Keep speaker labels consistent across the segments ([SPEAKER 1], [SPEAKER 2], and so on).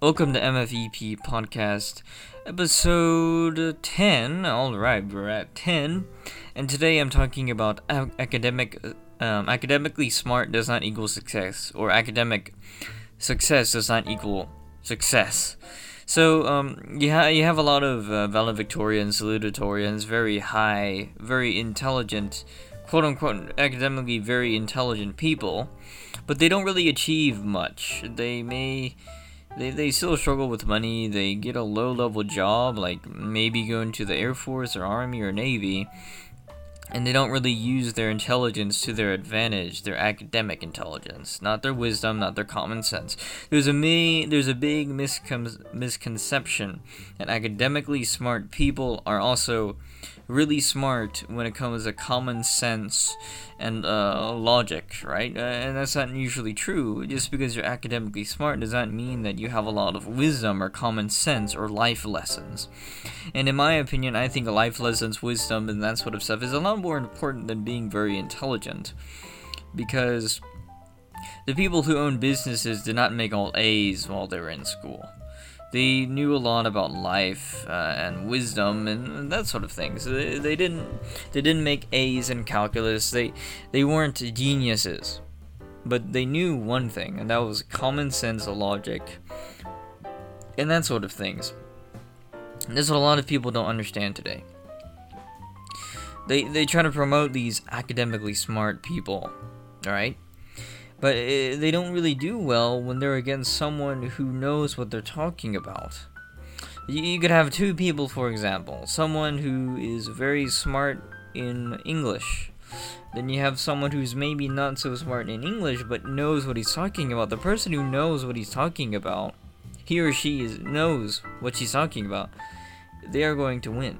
[SPEAKER 1] Welcome to MFEP Podcast, episode 10. Alright, we're at 10. And today I'm talking about academic. Um, academically smart does not equal success, or academic success does not equal success. So, um, you, ha- you have a lot of uh, valedictorians, salutatorians, very high, very intelligent, quote unquote, academically very intelligent people, but they don't really achieve much. They may they, they still struggle with money. They get a low level job, like maybe going to the Air Force or Army or Navy, and they don't really use their intelligence to their advantage, their academic intelligence, not their wisdom, not their common sense. There's a me, there's a big miscon- misconception that academically smart people are also really smart when it comes to common sense and uh, logic, right? Uh, and that's not usually true. Just because you're academically smart does not mean that you have a lot of wisdom or common sense or life lessons. And in my opinion, I think life lessons, wisdom, and that sort of stuff is a lot more important than being very intelligent. Because the people who own businesses did not make all A's while they were in school they knew a lot about life uh, and wisdom and, that sort of thing. So they, they didn't they didn't make A's in calculus. They they weren't geniuses, but they knew one thing, and that was common sense, logic, and that sort of things. And this is what a lot of people don't understand today. They they try to promote these academically smart people, all right? But it, they don't really do well when they're against someone who knows what they're talking about. You, you could have two people, for example, someone who is very smart in English. Then you have someone who's maybe not so smart in English but knows what he's talking about. The person who knows what he's talking about, he or she is, knows what she's talking about, they are going to win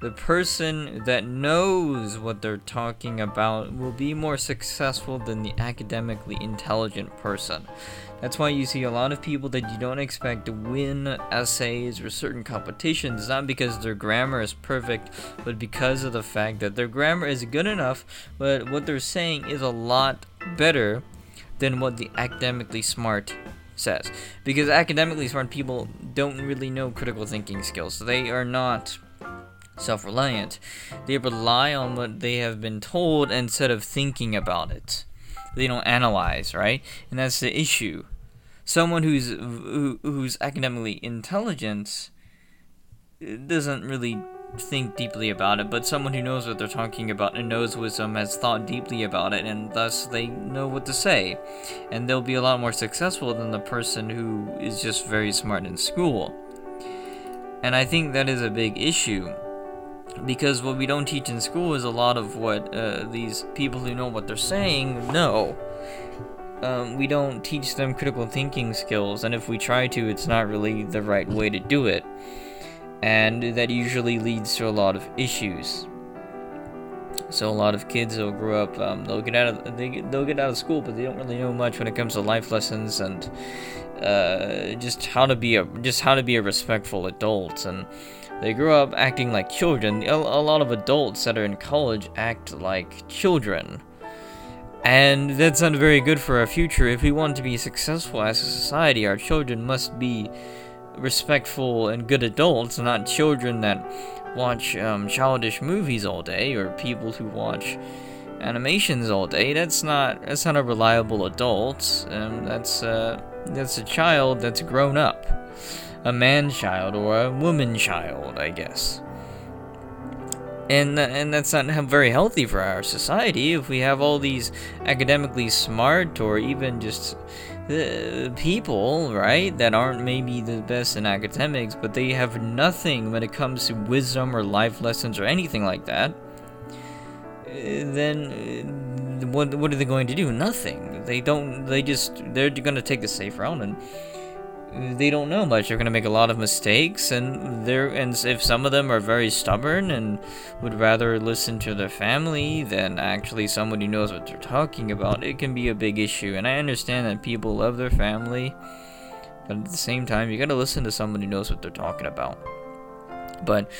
[SPEAKER 1] the person that knows what they're talking about will be more successful than the academically intelligent person. That's why you see a lot of people that you don't expect to win essays or certain competitions, not because their grammar is perfect, but because of the fact that their grammar is good enough, but what they're saying is a lot better than what the academically smart says. Because academically smart people don't really know critical thinking skills. so They are not self reliant. They rely on what they have been told instead of thinking about it. They don't analyze, right? And that's the issue. Someone who's who, who's academically intelligent doesn't really think deeply about it, but someone who knows what they're talking about and knows wisdom has thought deeply about it, and thus they know what to say. And they'll be a lot more successful than the person who is just very smart in school. And I think that is a big issue because what we don't teach in school is a lot of what uh, these people who know what they're saying know. Um, we don't teach them critical thinking skills, and if we try to, it's not really the right way to do it. And that usually leads to a lot of issues. So a lot of kids will grow up, um, they'll get out of they they'll get out of school, but they don't really know much when it comes to life lessons and uh, just how to be a just how to be a respectful adult and they grew up acting like children. A, a lot of adults that are in college act like children. And that's not very good for our future. If we want to be successful as a society, our children must be respectful and good adults, not children that watch um, childish movies all day or people who watch animations all day. That's not that's not a reliable adult. Um, that's uh, that's a child that's grown up a man child or a woman child, I guess. And, and that's not very healthy for our society if we have all these academically smart or even just uh, people, right, that aren't maybe the best in academics, but they have nothing when it comes to wisdom or life lessons or anything like that. Uh, then uh, what what are they going to do? Nothing. They don't. They just they're going to take the safe route and they don't know much. They're going to make a lot of mistakes, and they're and if some of them are very stubborn and would rather listen to their family than actually someone who knows what they're talking about, it can be a big issue. And I understand that people love their family, but at the same time, you got to listen to someone who knows what they're talking about. But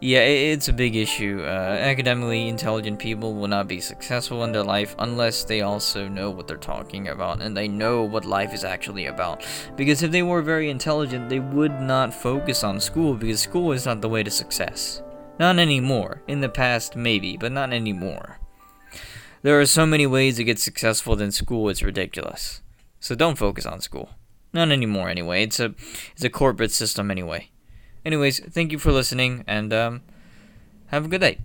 [SPEAKER 1] yeah, it's a big issue. Uh, academically intelligent people will not be successful in their life unless they also know what they're talking about and they know what life is actually about. Because if they were very intelligent, they would not focus on school because school is not the way to success. Not anymore. In the past, maybe, but not anymore. There are so many ways to get successful than school, it's ridiculous. So don't focus on school. Not anymore, anyway. It's a, it's a corporate system, anyway. Anyways, thank you for listening, and um, have a good day.